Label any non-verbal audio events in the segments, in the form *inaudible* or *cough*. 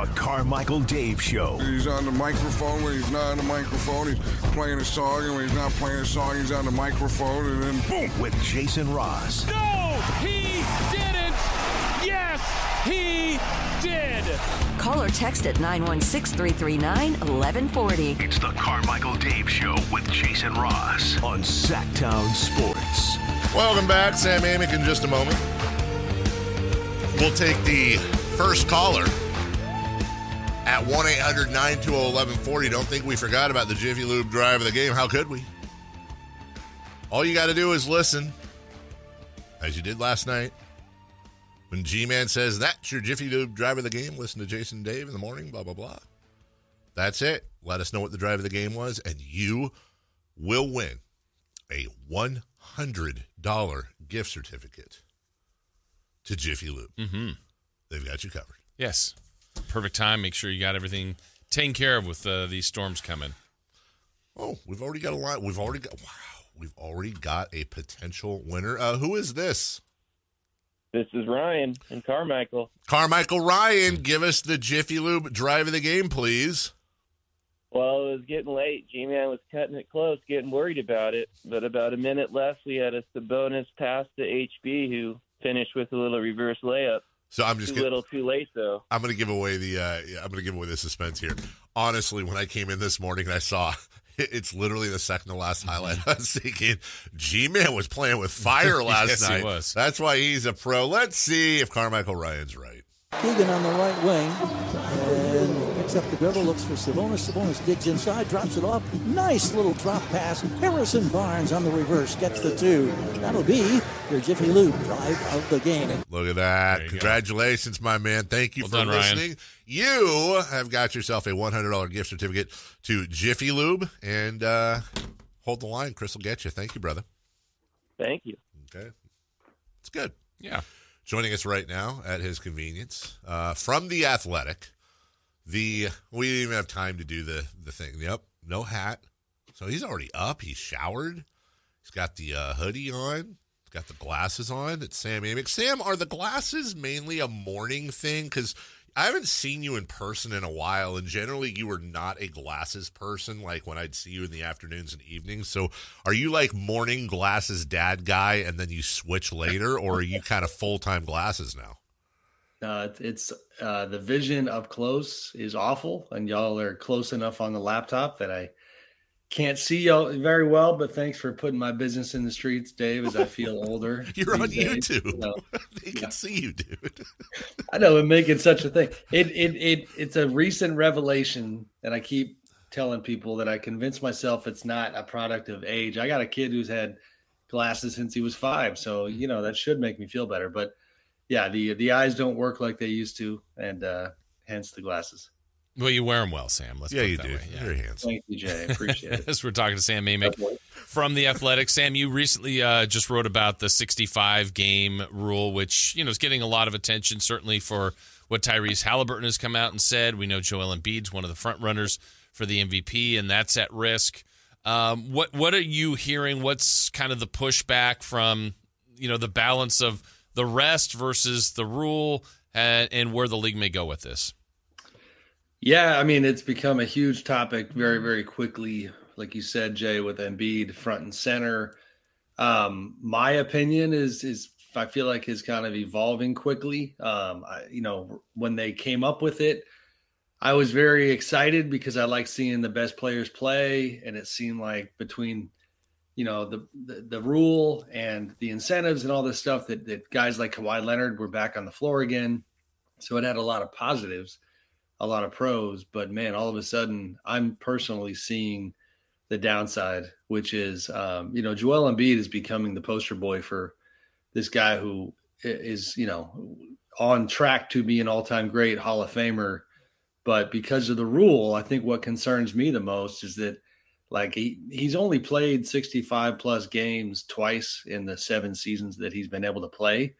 The Carmichael Dave Show. He's on the microphone when he's not on the microphone. He's playing a song, and when he's not playing a song, he's on the microphone, and then boom with Jason Ross. No, he didn't. Yes, he did. Call or text at 916 339 1140. It's the Carmichael Dave Show with Jason Ross on Sactown Sports. Welcome back. Sam Amick in just a moment. We'll take the first caller at 1 800 920 1140. Don't think we forgot about the Jiffy Lube drive of the game. How could we? All you got to do is listen, as you did last night. When G Man says that's your Jiffy Lube drive of the game, listen to Jason Dave in the morning, blah, blah, blah. That's it. Let us know what the drive of the game was, and you will win a $100 gift certificate to Jiffy Lube. Mm-hmm. They've got you covered. Yes. Perfect time. Make sure you got everything taken care of with uh, these storms coming. Oh, we've already got a line. We've already got, wow, we've already got a potential winner. Uh, who is this? This is Ryan and Carmichael. Carmichael Ryan, give us the Jiffy Lube drive of the game, please. Well, it was getting late. G Man was cutting it close, getting worried about it. But about a minute left, we had a bonus pass to HB, who finished with a little reverse layup. So I'm just too gonna, little, too late, though. I'm going to give away the. Uh, I'm going to give away the suspense here. Honestly, when I came in this morning and I saw *laughs* it's literally the second to last highlight. *laughs* I was thinking, G Man was playing with fire *laughs* last yes, night. He was. That's why he's a pro. Let's see if Carmichael Ryan's right. Keegan on the right wing and picks up the dribble, looks for Sabonis. Sabonis digs inside, drops it off. Nice little drop pass. Harrison Barnes on the reverse gets the two. That'll be your Jiffy Lube drive of the game. Look at that. Congratulations, go. my man. Thank you well for done, listening. Ryan. You have got yourself a $100 gift certificate to Jiffy Lube. And uh, hold the line. Chris will get you. Thank you, brother. Thank you. Okay. It's good. Yeah. Joining us right now at his convenience uh, from the Athletic. The we didn't even have time to do the the thing. Yep, no hat. So he's already up. He's showered. He's got the uh, hoodie on. He's got the glasses on. It's Sam Amick. Sam, are the glasses mainly a morning thing? Because I haven't seen you in person in a while, and generally you were not a glasses person. Like when I'd see you in the afternoons and evenings. So, are you like morning glasses dad guy, and then you switch later, or are you kind of full time glasses now? Uh, it's uh, the vision up close is awful, and y'all are close enough on the laptop that I can't see y'all very well. But thanks for putting my business in the streets, Dave. As I feel *laughs* older, you're on days, YouTube. So, *laughs* they can yeah. see you, dude. I know, and making such a thing. It it it it's a recent revelation, and I keep telling people that I convince myself it's not a product of age. I got a kid who's had glasses since he was five, so you know that should make me feel better, but yeah, the the eyes don't work like they used to, and uh, hence the glasses. Well, you wear them well, Sam. Let's yeah, put you that do. Way. Yeah. You're handsome. Thank you, Jay. I appreciate it. *laughs* As we're talking to Sam Amick from the Athletic. Sam, you recently uh, just wrote about the 65 game rule, which you know is getting a lot of attention, certainly for what Tyrese Halliburton has come out and said. We know Joel Embiid's one of the front runners for the MVP, and that's at risk. Um, what what are you hearing? What's kind of the pushback from you know the balance of the rest versus the rule and, and, where the league may go with this? Yeah, I mean, it's become a huge topic very, very quickly. Like you said, Jay, with Embiid front and center. Um, my opinion is is I feel like is kind of evolving quickly. Um, I, you know, when they came up with it, I was very excited because I like seeing the best players play, and it seemed like between you know the, the, the rule and the incentives and all this stuff that that guys like Kawhi Leonard were back on the floor again. So it had a lot of positives, a lot of pros. But man, all of a sudden, I'm personally seeing the downside, which is um, you know Joel Embiid is becoming the poster boy for this guy who is you know on track to be an all-time great Hall of Famer. But because of the rule, I think what concerns me the most is that like he he's only played 65 plus games twice in the seven seasons that he's been able to play.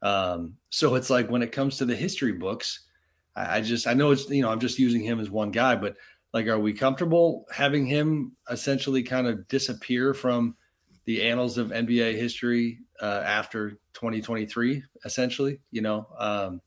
Um, so it's like when it comes to the history books, I, I just I know it's you know I'm just using him as one guy, but like are we comfortable having him essentially kind of disappear from the annals of NBA history uh, after 2023, essentially? You know, um,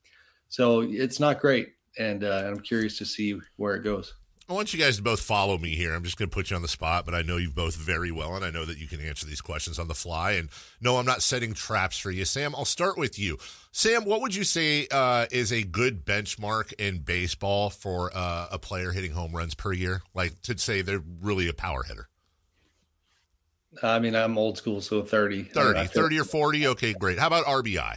so it's not great. and uh, I'm curious to see where it goes. I want you guys to both follow me here. I'm just going to put you on the spot, but I know you both very well, and I know that you can answer these questions on the fly. And no, I'm not setting traps for you. Sam, I'll start with you. Sam, what would you say uh, is a good benchmark in baseball for uh, a player hitting home runs per year? Like to say they're really a power hitter? I mean, I'm old school, so 30. 30, 30 or 40. Okay, great. How about RBI?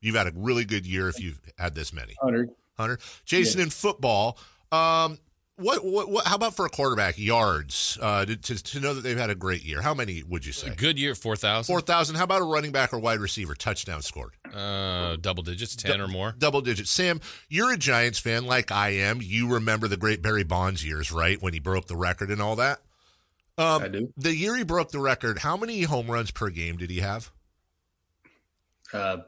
You've had a really good year if you've had this many. 100. 100. Jason, yeah. in football, um, what, what, what, how about for a quarterback yards uh, to, to, to, know that they've had a great year? How many would you say? A good year, 4,000. 4,000. How about a running back or wide receiver touchdown scored? Uh, double digits, 10 du- or more. Double digits. Sam, you're a Giants fan like I am. You remember the great Barry Bonds years, right? When he broke the record and all that? Um, I do. The year he broke the record, how many home runs per game did he have? Uh,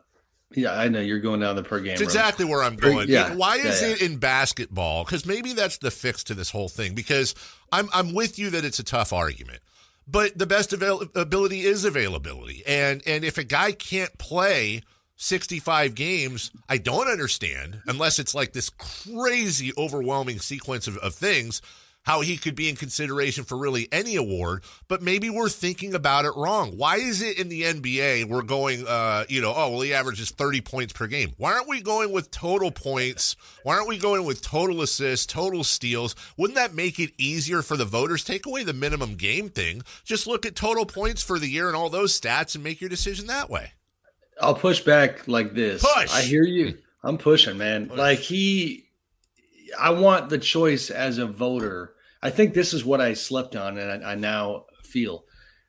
yeah, I know you're going down the per game. It's exactly where I'm going. Yeah. Why is yeah, yeah. it in basketball? Because maybe that's the fix to this whole thing. Because I'm I'm with you that it's a tough argument, but the best availability is availability, and and if a guy can't play 65 games, I don't understand unless it's like this crazy, overwhelming sequence of, of things how he could be in consideration for really any award, but maybe we're thinking about it wrong. Why is it in the NBA we're going, uh, you know, oh, well, he averages 30 points per game? Why aren't we going with total points? Why aren't we going with total assists, total steals? Wouldn't that make it easier for the voters? Take away the minimum game thing. Just look at total points for the year and all those stats and make your decision that way. I'll push back like this. Push. I hear you. I'm pushing, man. Push. Like he I want the choice as a voter. I think this is what I slept on, and I, I now feel.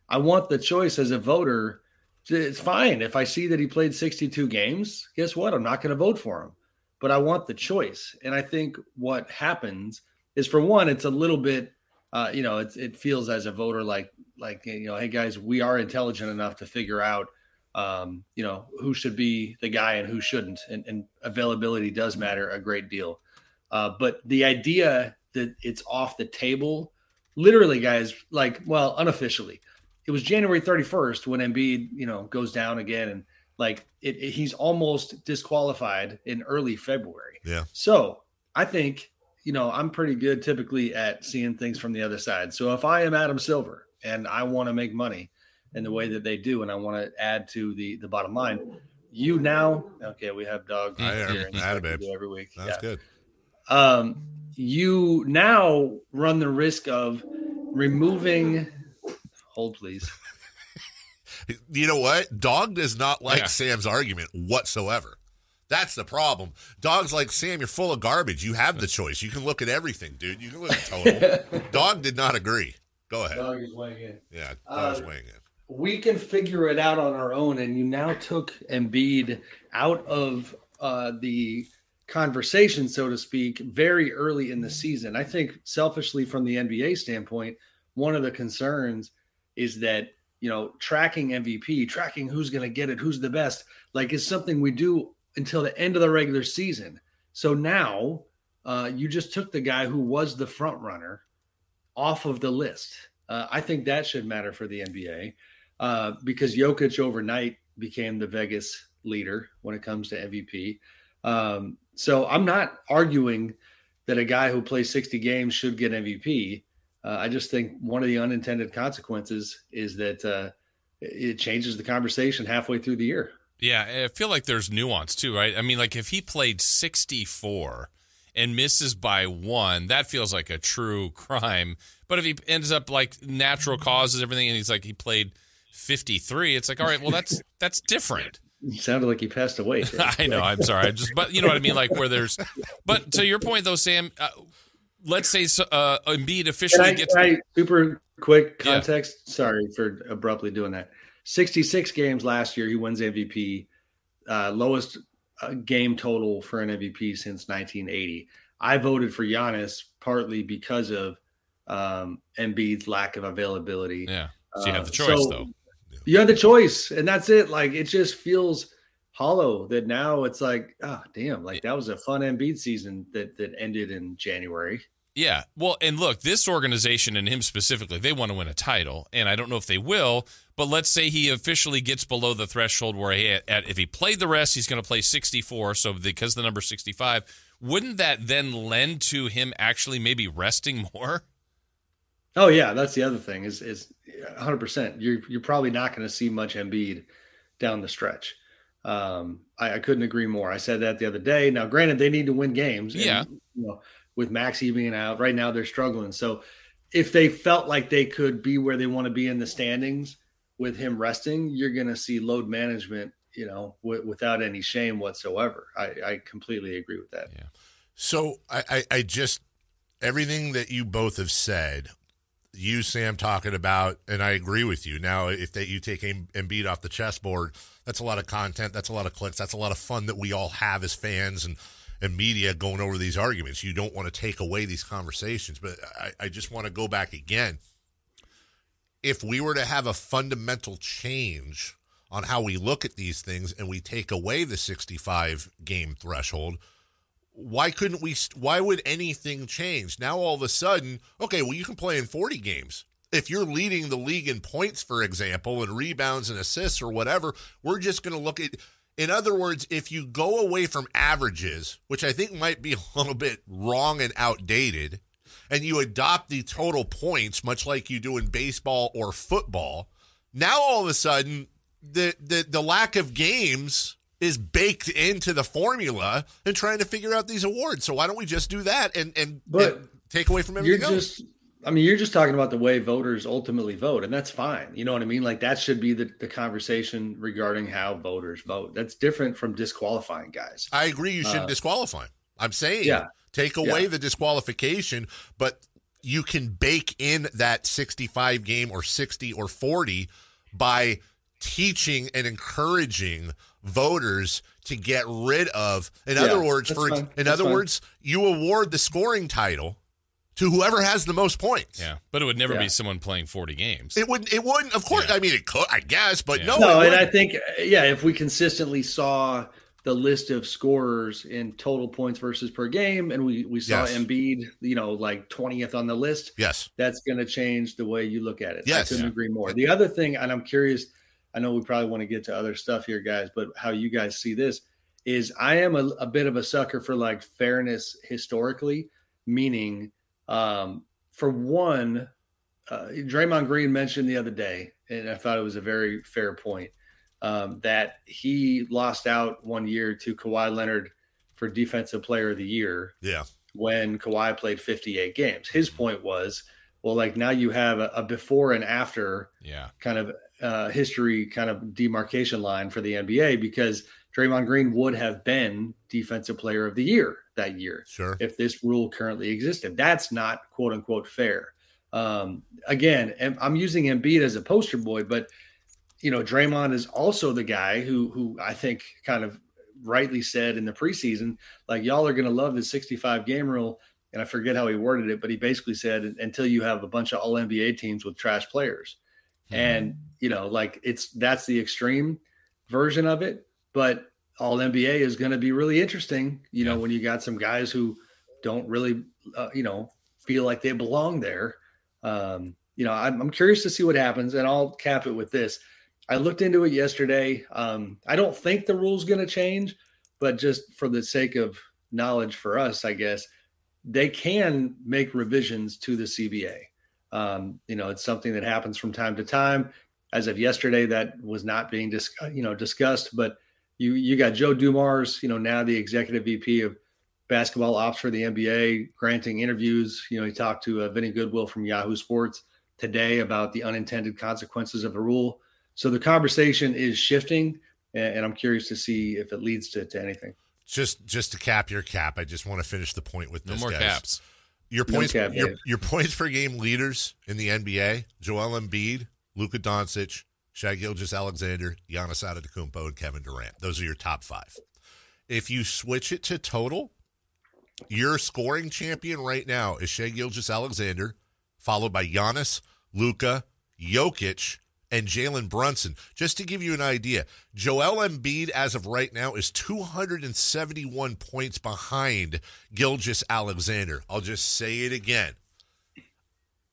I want the choice as a voter. it's fine if I see that he played 62 games. Guess what? I'm not going to vote for him, but I want the choice. And I think what happens is, for one, it's a little bit, uh, you know, it, it feels as a voter like, like you know, hey guys, we are intelligent enough to figure out um, you know, who should be the guy and who shouldn't. And, and, availability does matter a great deal. Uh, but the idea that it's off the table, literally, guys, like, well, unofficially, it was January 31st when Embiid, you know, goes down again, and like it, it, he's almost disqualified in early February. Yeah. So I think you know I'm pretty good typically at seeing things from the other side. So if I am Adam Silver and I want to make money in the way that they do, and I want to add to the the bottom line, you now okay, we have dog I here every week. That's yeah. good um, you now run the risk of removing. Hold, please. *laughs* you know what? Dog does not like yeah. Sam's argument whatsoever. That's the problem. Dog's like Sam. You're full of garbage. You have the choice. You can look at everything, dude. You can look at total. *laughs* Dog did not agree. Go ahead. Dog is weighing in. Yeah, dog's uh, weighing in. We can figure it out on our own, and you now took Embiid out of uh, the conversation, so to speak, very early in the season. I think selfishly from the NBA standpoint, one of the concerns is that, you know, tracking MVP, tracking who's going to get it, who's the best, like is something we do until the end of the regular season. So now uh, you just took the guy who was the front runner off of the list. Uh, I think that should matter for the NBA uh, because Jokic overnight became the Vegas leader when it comes to MVP. Um, so I'm not arguing that a guy who plays 60 games should get MVP. Uh, I just think one of the unintended consequences is that uh, it changes the conversation halfway through the year. Yeah, I feel like there's nuance too, right? I mean, like if he played 64 and misses by one, that feels like a true crime. But if he ends up like natural causes everything, and he's like he played 53, it's like all right, well that's that's different. He sounded like he passed away. *laughs* I know. I'm sorry. I just, but you know what I mean. Like where there's, but to your point though, Sam. Uh, let's say uh, Embiid officially I, gets I, super quick context. Yeah. Sorry for abruptly doing that. 66 games last year. He wins MVP. Uh, lowest uh, game total for an MVP since 1980. I voted for Giannis partly because of um, Embiid's lack of availability. Yeah. So you have the uh, choice, so, though you have the choice, and that's it. Like it just feels hollow that now it's like, oh damn, like that was a fun Embiid season that that ended in January. Yeah. Well, and look, this organization and him specifically, they want to win a title, and I don't know if they will. But let's say he officially gets below the threshold where he, at, if he played the rest, he's going to play 64. So because the number 65, wouldn't that then lend to him actually maybe resting *laughs* more? Oh yeah, that's the other thing is is 100. percent You're you're probably not going to see much Embiid down the stretch. Um, I, I, couldn't agree more. I said that the other day. Now, granted, they need to win games. And, yeah. You know, with Maxey being out right now, they're struggling. So, if they felt like they could be where they want to be in the standings with him resting, you're going to see load management. You know, w- without any shame whatsoever. I, I completely agree with that. Yeah. So I, I, I just everything that you both have said you, Sam, talking about, and I agree with you. Now, if that you take Embiid off the chessboard, that's a lot of content, that's a lot of clicks, that's a lot of fun that we all have as fans and and media going over these arguments. You don't want to take away these conversations, but I, I just want to go back again. If we were to have a fundamental change on how we look at these things and we take away the 65 game threshold, why couldn't we why would anything change? Now all of a sudden okay well you can play in 40 games. If you're leading the league in points for example and rebounds and assists or whatever we're just going to look at in other words if you go away from averages which i think might be *laughs* a little bit wrong and outdated and you adopt the total points much like you do in baseball or football now all of a sudden the the, the lack of games is baked into the formula and trying to figure out these awards. So why don't we just do that and and, but and take away from everything you're else? Just, I mean, you're just talking about the way voters ultimately vote, and that's fine. You know what I mean? Like that should be the, the conversation regarding how voters vote. That's different from disqualifying guys. I agree. You should uh, disqualify. I'm saying, yeah, take away yeah. the disqualification, but you can bake in that 65 game or 60 or 40 by teaching and encouraging voters to get rid of. In yeah, other words, for fine. in that's other fine. words, you award the scoring title to whoever has the most points. Yeah, but it would never yeah. be someone playing forty games. It wouldn't. It wouldn't. Of course, yeah. I mean, it could. I guess, but yeah. no. No, and I think yeah, if we consistently saw the list of scorers in total points versus per game, and we we saw yes. Embiid, you know, like twentieth on the list. Yes, that's going to change the way you look at it. Yes, I couldn't agree more. The other thing, and I'm curious I know we probably want to get to other stuff here, guys, but how you guys see this is I am a, a bit of a sucker for like fairness historically, meaning, um, for one, uh, Draymond Green mentioned the other day, and I thought it was a very fair point, um, that he lost out one year to Kawhi Leonard for Defensive Player of the Year. Yeah. When Kawhi played 58 games. His point was, well, like now you have a, a before and after yeah. kind of uh, history kind of demarcation line for the NBA because Draymond Green would have been Defensive Player of the Year that year. Sure. If this rule currently existed, that's not quote unquote fair. Um, again, I'm using Embiid as a poster boy, but you know, Draymond is also the guy who who I think kind of rightly said in the preseason, like y'all are going to love the 65 game rule. And I forget how he worded it, but he basically said until you have a bunch of all NBA teams with trash players. Mm-hmm. And, you know, like it's that's the extreme version of it. But all NBA is going to be really interesting, you know, when you got some guys who don't really, uh, you know, feel like they belong there. Um, you know, I'm, I'm, curious to see what happens, and I'll cap it with this. I looked into it yesterday. Um, I don't think the rule's going to change, but just for the sake of knowledge for us, I guess they can make revisions to the CBA. Um, you know, it's something that happens from time to time. As of yesterday, that was not being dis- you know discussed. But you you got Joe Dumars, you know, now the executive VP of basketball ops for the NBA, granting interviews. You know, he talked to uh, Vinny Goodwill from Yahoo Sports today about the unintended consequences of the rule. So the conversation is shifting, and, and I'm curious to see if it leads to, to anything. Just just to cap your cap, I just want to finish the point with no this. more guys. caps. Your points, no your, your points per game leaders in the NBA: Joel Embiid, Luka Doncic, Shai Gilgeous-Alexander, Giannis Antetokounmpo, and Kevin Durant. Those are your top five. If you switch it to total, your scoring champion right now is Shai Gilgeous-Alexander, followed by Giannis, Luka, Jokic, and Jalen Brunson. Just to give you an idea, Joel Embiid, as of right now, is 271 points behind Gilgeous-Alexander. I'll just say it again.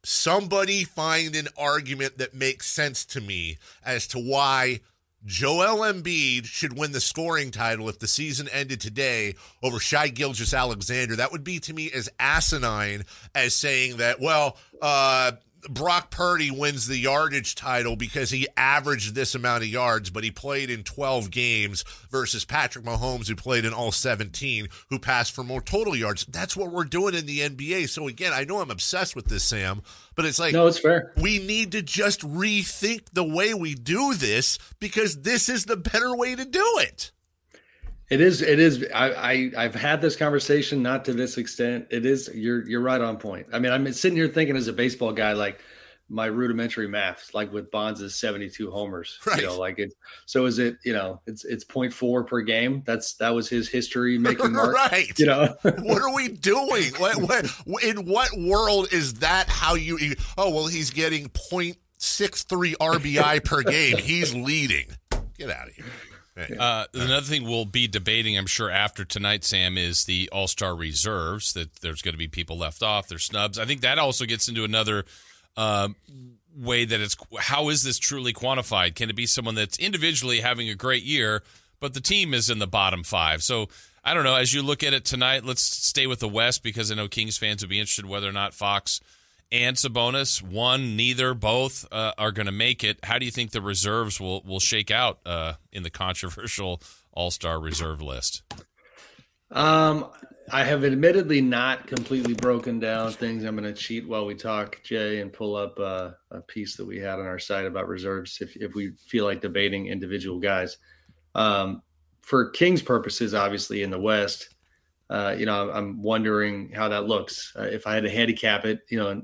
Somebody find an argument that makes sense to me as to why Joel Embiid should win the scoring title if the season ended today over Shai Gilgeous Alexander. That would be to me as asinine as saying that, well, uh, Brock Purdy wins the yardage title because he averaged this amount of yards, but he played in 12 games versus Patrick Mahomes, who played in all 17, who passed for more total yards. That's what we're doing in the NBA. So, again, I know I'm obsessed with this, Sam, but it's like, no, it's fair. We need to just rethink the way we do this because this is the better way to do it. It is. It is. I, I have had this conversation, not to this extent. It is. You're you're right on point. I mean, I'm sitting here thinking as a baseball guy, like my rudimentary math, like with Bonds' 72 homers. Right. You know, like it. So is it? You know, it's it's 0.4 per game. That's that was his history *laughs* making mark. right. You know, *laughs* what are we doing? What, what, in what world is that? How you? Oh well, he's getting 0.63 RBI per game. He's leading. Get out of here. Uh, another thing we'll be debating, I'm sure, after tonight, Sam, is the All Star reserves. That there's going to be people left off, there's snubs. I think that also gets into another uh, way that it's how is this truly quantified? Can it be someone that's individually having a great year, but the team is in the bottom five? So I don't know. As you look at it tonight, let's stay with the West because I know Kings fans would be interested whether or not Fox and Sabonis, one, neither, both uh, are going to make it. How do you think the reserves will will shake out uh, in the controversial All Star reserve list? Um, I have admittedly not completely broken down things. I'm going to cheat while we talk, Jay, and pull up uh, a piece that we had on our site about reserves. If if we feel like debating individual guys, um, for Kings purposes, obviously in the West. Uh, you know, I'm wondering how that looks. Uh, if I had to handicap it, you know,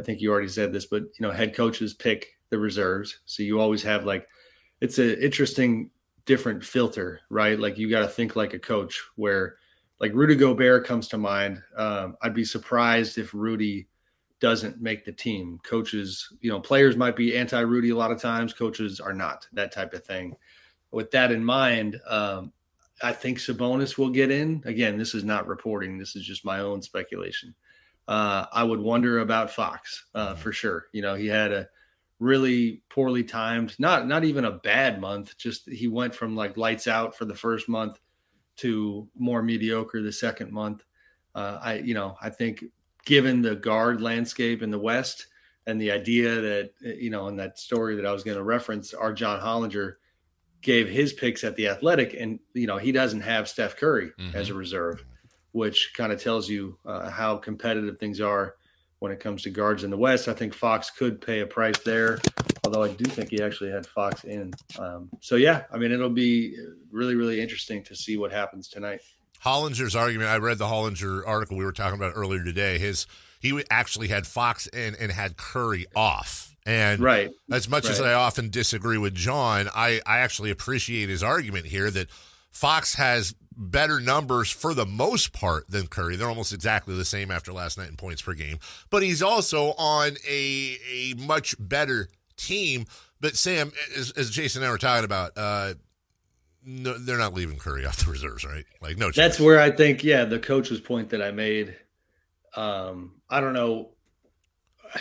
I think you already said this, but you know, head coaches pick the reserves, so you always have like it's an interesting different filter, right? Like you got to think like a coach. Where like Rudy Gobert comes to mind. Um, I'd be surprised if Rudy doesn't make the team. Coaches, you know, players might be anti Rudy a lot of times. Coaches are not that type of thing. With that in mind, um, I think Sabonis will get in. Again, this is not reporting. This is just my own speculation uh, I would wonder about Fox uh, for sure. You know, he had a really poorly timed, not not even a bad month. Just he went from like lights out for the first month to more mediocre the second month. Uh, I, you know, I think given the guard landscape in the West and the idea that you know in that story that I was going to reference, our John Hollinger gave his picks at the Athletic, and you know he doesn't have Steph Curry mm-hmm. as a reserve which kind of tells you uh, how competitive things are when it comes to guards in the West. I think Fox could pay a price there, although I do think he actually had Fox in. Um, so yeah, I mean it'll be really really interesting to see what happens tonight. Hollinger's argument. I read the Hollinger article we were talking about earlier today. His he actually had Fox in and had Curry off. And right. as much right. as I often disagree with John, I, I actually appreciate his argument here that Fox has better numbers for the most part than Curry. They're almost exactly the same after last night in points per game. But he's also on a a much better team. But Sam, as, as Jason and I were talking about, uh, no, they're not leaving Curry off the reserves, right? Like no. Chance. That's where I think, yeah, the coach's point that I made. Um, I don't know.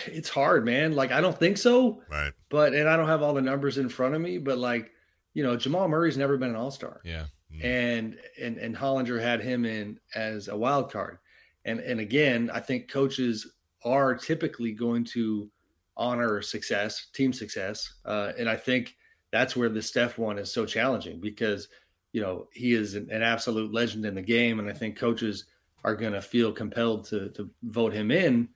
It's hard, man. Like I don't think so. Right. But and I don't have all the numbers in front of me, but like, you know, Jamal Murray's never been an all star. Yeah. Mm. and and and Hollinger had him in as a wild card. And and again, I think coaches are typically going to honor success, team success, uh, and I think that's where the Steph one is so challenging because you know he is an, an absolute legend in the game, and I think coaches are going to feel compelled to to vote him in.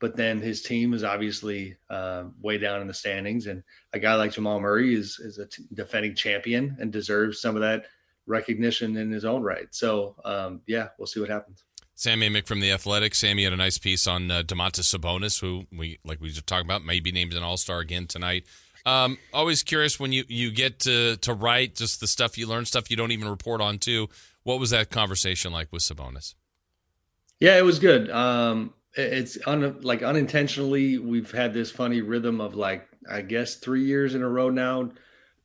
But then his team is obviously uh, way down in the standings, and a guy like Jamal Murray is is a t- defending champion and deserves some of that recognition in his own right. So, um, yeah, we'll see what happens. Sam Amick from the Athletic. Sammy had a nice piece on uh, Domantas Sabonis, who we like we just talked about, may be named an All Star again tonight. Um, always curious when you you get to to write just the stuff you learn, stuff you don't even report on too. What was that conversation like with Sabonis? Yeah, it was good. Um, it's un, like unintentionally we've had this funny rhythm of like I guess three years in a row now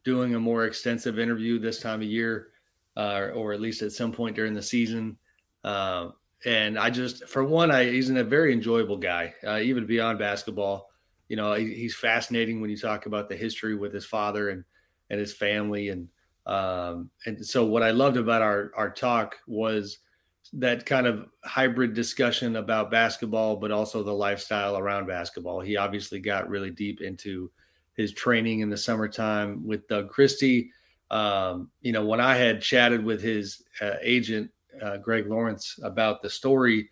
doing a more extensive interview this time of year uh, or at least at some point during the season. Uh, and I just, for one, I, he's a very enjoyable guy, uh, even beyond basketball. You know, he, he's fascinating when you talk about the history with his father and and his family and um, and so what I loved about our our talk was that kind of hybrid discussion about basketball, but also the lifestyle around basketball. He obviously got really deep into his training in the summertime with Doug Christie. Um, you know, when I had chatted with his uh, agent, uh, Greg Lawrence, about the story,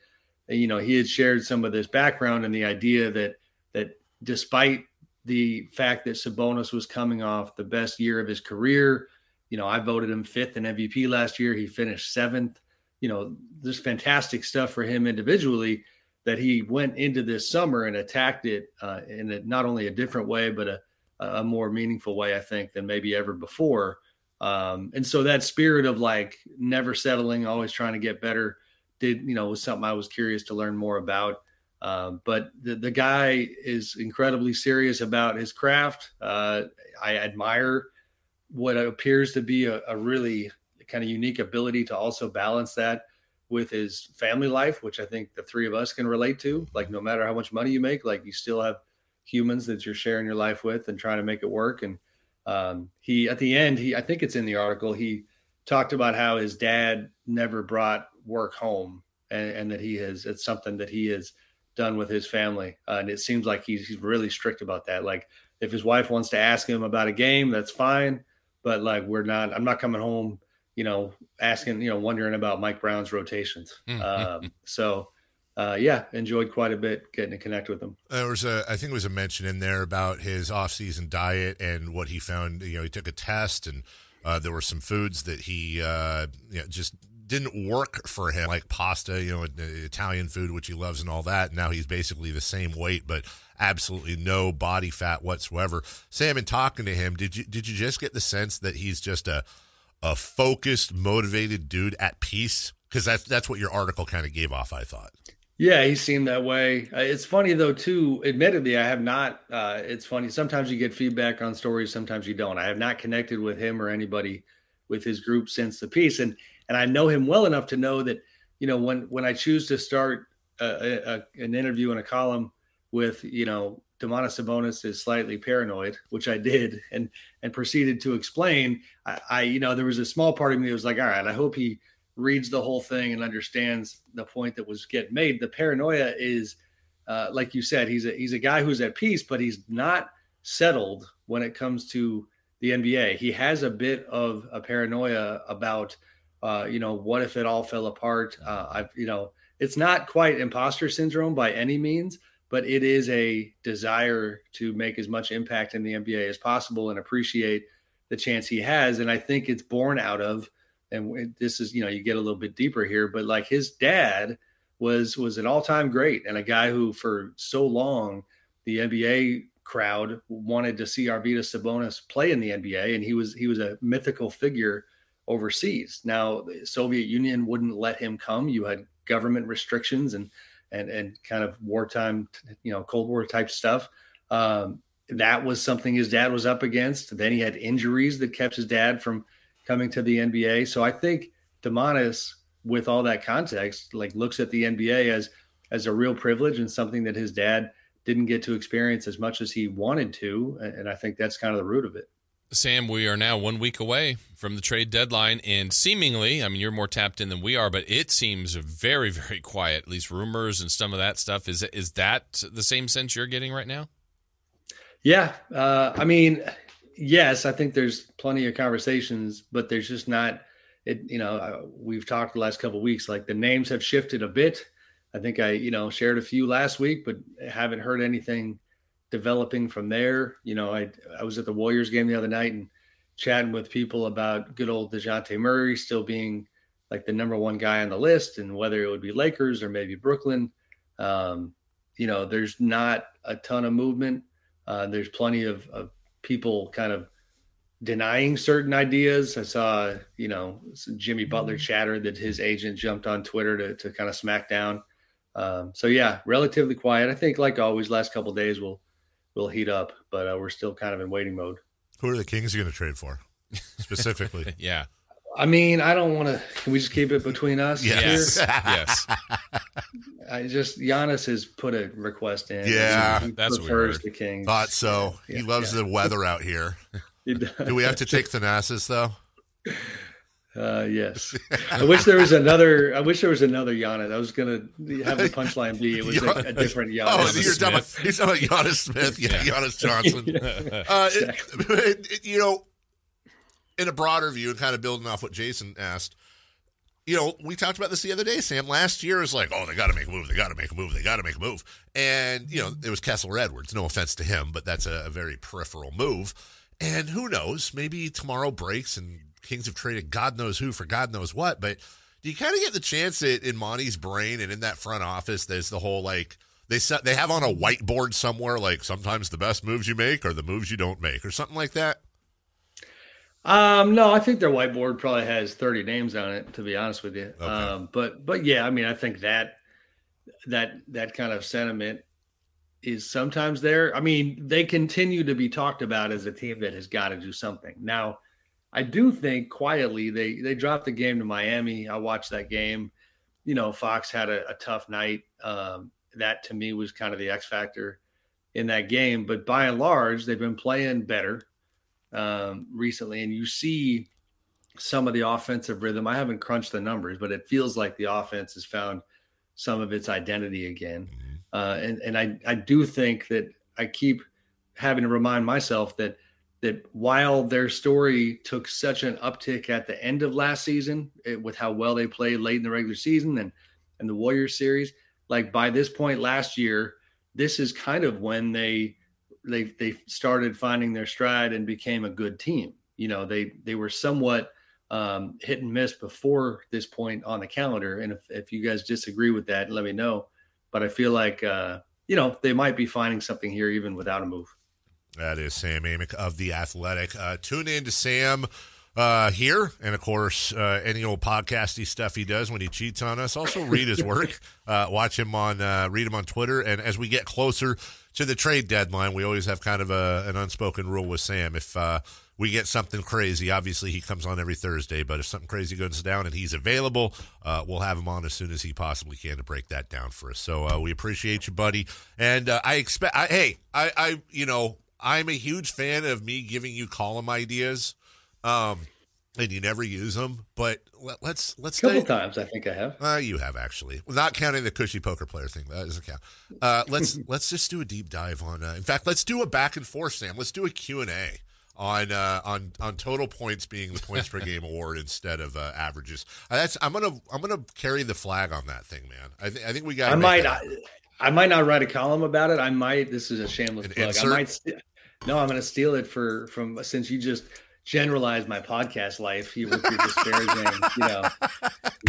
you know, he had shared some of this background and the idea that that despite the fact that Sabonis was coming off the best year of his career, you know, I voted him fifth in MVP last year. He finished seventh. You know, there's fantastic stuff for him individually that he went into this summer and attacked it uh, in a, not only a different way, but a, a more meaningful way, I think, than maybe ever before. Um, and so that spirit of like never settling, always trying to get better, did you know was something I was curious to learn more about. Um, but the, the guy is incredibly serious about his craft. Uh, I admire what appears to be a, a really kind of unique ability to also balance that with his family life, which I think the three of us can relate to. Like, no matter how much money you make, like you still have humans that you're sharing your life with and trying to make it work. And um, he, at the end, he, I think it's in the article, he talked about how his dad never brought work home and, and that he has, it's something that he has done with his family. Uh, and it seems like he's, he's really strict about that. Like, if his wife wants to ask him about a game, that's fine but like we're not i'm not coming home you know asking you know wondering about mike brown's rotations mm-hmm. um, *laughs* so uh, yeah enjoyed quite a bit getting to connect with him there was a i think it was a mention in there about his off-season diet and what he found you know he took a test and uh, there were some foods that he uh, you know, just didn't work for him, like pasta, you know, Italian food, which he loves and all that. Now he's basically the same weight, but absolutely no body fat whatsoever. Sam, in talking to him, did you did you just get the sense that he's just a a focused, motivated dude at peace? Because that's that's what your article kind of gave off. I thought. Yeah, he seemed that way. Uh, it's funny though, too. Admittedly, I have not. Uh, it's funny. Sometimes you get feedback on stories, sometimes you don't. I have not connected with him or anybody with his group since the piece, and and I know him well enough to know that you know when when I choose to start a, a, an interview and a column with you know Domantas Sabonis is slightly paranoid, which I did, and and proceeded to explain. I, I, you know there was a small part of me that was like, all right, I hope he reads the whole thing and understands the point that was getting made. The paranoia is, uh, like you said, he's a he's a guy who's at peace, but he's not settled when it comes to the NBA. He has a bit of a paranoia about, uh, you know, what if it all fell apart? Uh, I've you know, it's not quite imposter syndrome by any means but it is a desire to make as much impact in the NBA as possible and appreciate the chance he has. And I think it's born out of, and this is, you know, you get a little bit deeper here, but like his dad was was an all time great and a guy who for so long the NBA crowd wanted to see Arvydas Sabonis play in the NBA, and he was he was a mythical figure overseas. Now, the Soviet Union wouldn't let him come. You had government restrictions and and and kind of wartime, you know, Cold War type stuff. Um, that was something his dad was up against. Then he had injuries that kept his dad from coming to the NBA. So I think Domantas, with all that context, like looks at the NBA as as a real privilege and something that his dad didn't get to experience as much as he wanted to. And I think that's kind of the root of it. Sam, we are now one week away from the trade deadline, and seemingly, I mean, you're more tapped in than we are, but it seems very, very quiet. At least rumors and some of that stuff. Is is that the same sense you're getting right now? Yeah, uh, I mean, yes, I think there's plenty of conversations, but there's just not. It, you know, we've talked the last couple weeks. Like the names have shifted a bit. I think I, you know, shared a few last week, but haven't heard anything developing from there. You know, I I was at the Warriors game the other night and chatting with people about good old Dejounte Murray still being like the number one guy on the list and whether it would be Lakers or maybe Brooklyn. Um, you know, there's not a ton of movement. Uh, there's plenty of, of people kind of denying certain ideas. I saw, you know, Jimmy Butler mm-hmm. chatter that his agent jumped on Twitter to, to kind of smack down. Um, so yeah, relatively quiet. I think, like always, last couple days will will heat up, but uh, we're still kind of in waiting mode. Who are the Kings going to trade for *laughs* specifically? *laughs* yeah. I mean, I don't want to. Can we just keep it between us? Yes. yes. *laughs* I just Giannis has put a request in. Yeah, he, he that's prefers the Kings. Thought so. Yeah, he loves yeah. the weather out here. *laughs* he Do we have to take Thanasis though? Uh, yes. *laughs* I wish there was another. I wish there was another Giannis. I was gonna have the punchline be it was a, a different Giannis. Oh, you're talking, about, you're talking about Giannis Smith. Yeah, yeah. Giannis Johnson. uh, exactly. it, it, you know, in a broader view, and kind of building off what Jason asked, you know, we talked about this the other day, Sam. Last year was like, oh, they got to make a move. They got to make a move. They got to make a move. And, you know, it was Kessler Edwards. No offense to him, but that's a, a very peripheral move. And who knows? Maybe tomorrow breaks and Kings have traded God knows who for God knows what. But do you kind of get the chance that in Monte's brain and in that front office, there's the whole like they set they have on a whiteboard somewhere like sometimes the best moves you make are the moves you don't make or something like that. Um, no, I think their whiteboard probably has 30 names on it, to be honest with you. Okay. Um, but but yeah, I mean, I think that that that kind of sentiment is sometimes there. I mean, they continue to be talked about as a team that has got to do something. Now, I do think quietly they they dropped the game to Miami. I watched that game. You know, Fox had a, a tough night. Um, that to me was kind of the X factor in that game. But by and large, they've been playing better um, recently, and you see some of the offensive rhythm. I haven't crunched the numbers, but it feels like the offense has found some of its identity again. Mm-hmm. Uh, and and I I do think that I keep having to remind myself that that while their story took such an uptick at the end of last season it, with how well they played late in the regular season and and the Warriors series, like by this point last year, this is kind of when they they they started finding their stride and became a good team. You know, they they were somewhat um, hit and miss before this point on the calendar. And if, if you guys disagree with that, let me know. But I feel like uh, you know they might be finding something here even without a move. That is Sam Amick of the Athletic. Uh, tune in to Sam uh, here, and of course, uh, any old podcasty stuff he does when he cheats on us. Also, read his work. *laughs* Uh, watch him on, uh, read him on Twitter. And as we get closer to the trade deadline, we always have kind of a, an unspoken rule with Sam. If uh, we get something crazy, obviously he comes on every Thursday. But if something crazy goes down and he's available, uh, we'll have him on as soon as he possibly can to break that down for us. So uh, we appreciate you, buddy. And uh, I expect, I, hey, I, I, you know, I'm a huge fan of me giving you column ideas. Um, and you never use them. But let, us let's, let's a couple stay, times I think I have. Uh, you have actually, not counting the cushy poker player thing. That doesn't count. Uh, *laughs* let's let's just do a deep dive on. Uh, in fact, let's do a back and forth, Sam. Let's do a Q and A on uh, on on total points being the points per *laughs* game award instead of uh, averages. Uh, that's I'm gonna I'm gonna carry the flag on that thing, man. I, th- I think we got. I might. I, I, might not write a column about it. I might. This is a shameless An plug. Insert? I might. St- no, I'm going to steal it for from since you just generalize my podcast life you with your disparaging, you know.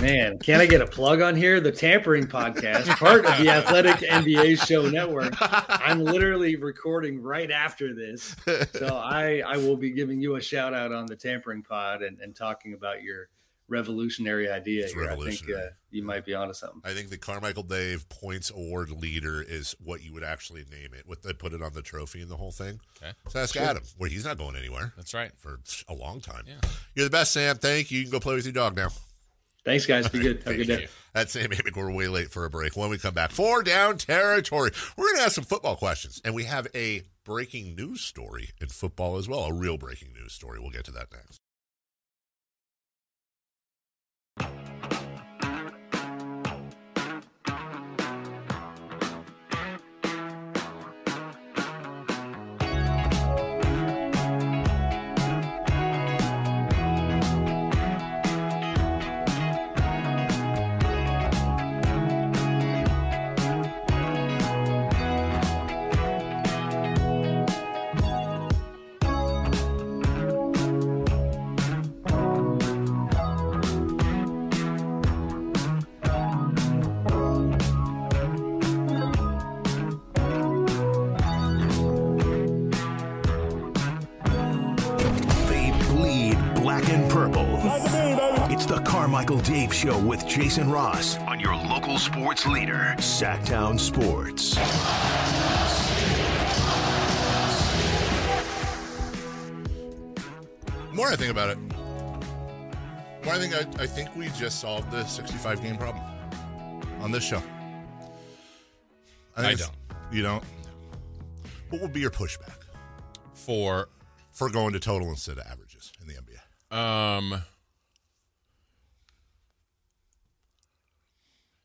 Man, can I get a plug on here? The Tampering Podcast, part of the Athletic NBA Show Network. I'm literally recording right after this. So I I will be giving you a shout out on the Tampering Pod and, and talking about your revolutionary idea it's here. Revolutionary. I think uh, you might be onto something. I think the Carmichael Dave Points Award leader is what you would actually name it. What they put it on the trophy and the whole thing. Okay. So ask sure. Adam. Where he's not going anywhere. That's right. For a long time. Yeah. You're the best, Sam. Thank you. You can go play with your dog now. Thanks, guys. Be good. *laughs* Have a good day. That's Sam Amick. We're way late for a break. When we come back, four down territory. We're going to ask some football questions, and we have a breaking news story in football as well. A real breaking news story. We'll get to that next. Show with Jason Ross on your local sports leader, Sactown Sports. The more I think about it, more I think I, I think we just solved the 65 game problem on this show. I, I don't. You don't? What would be your pushback? For for going to total instead of averages in the NBA? Um,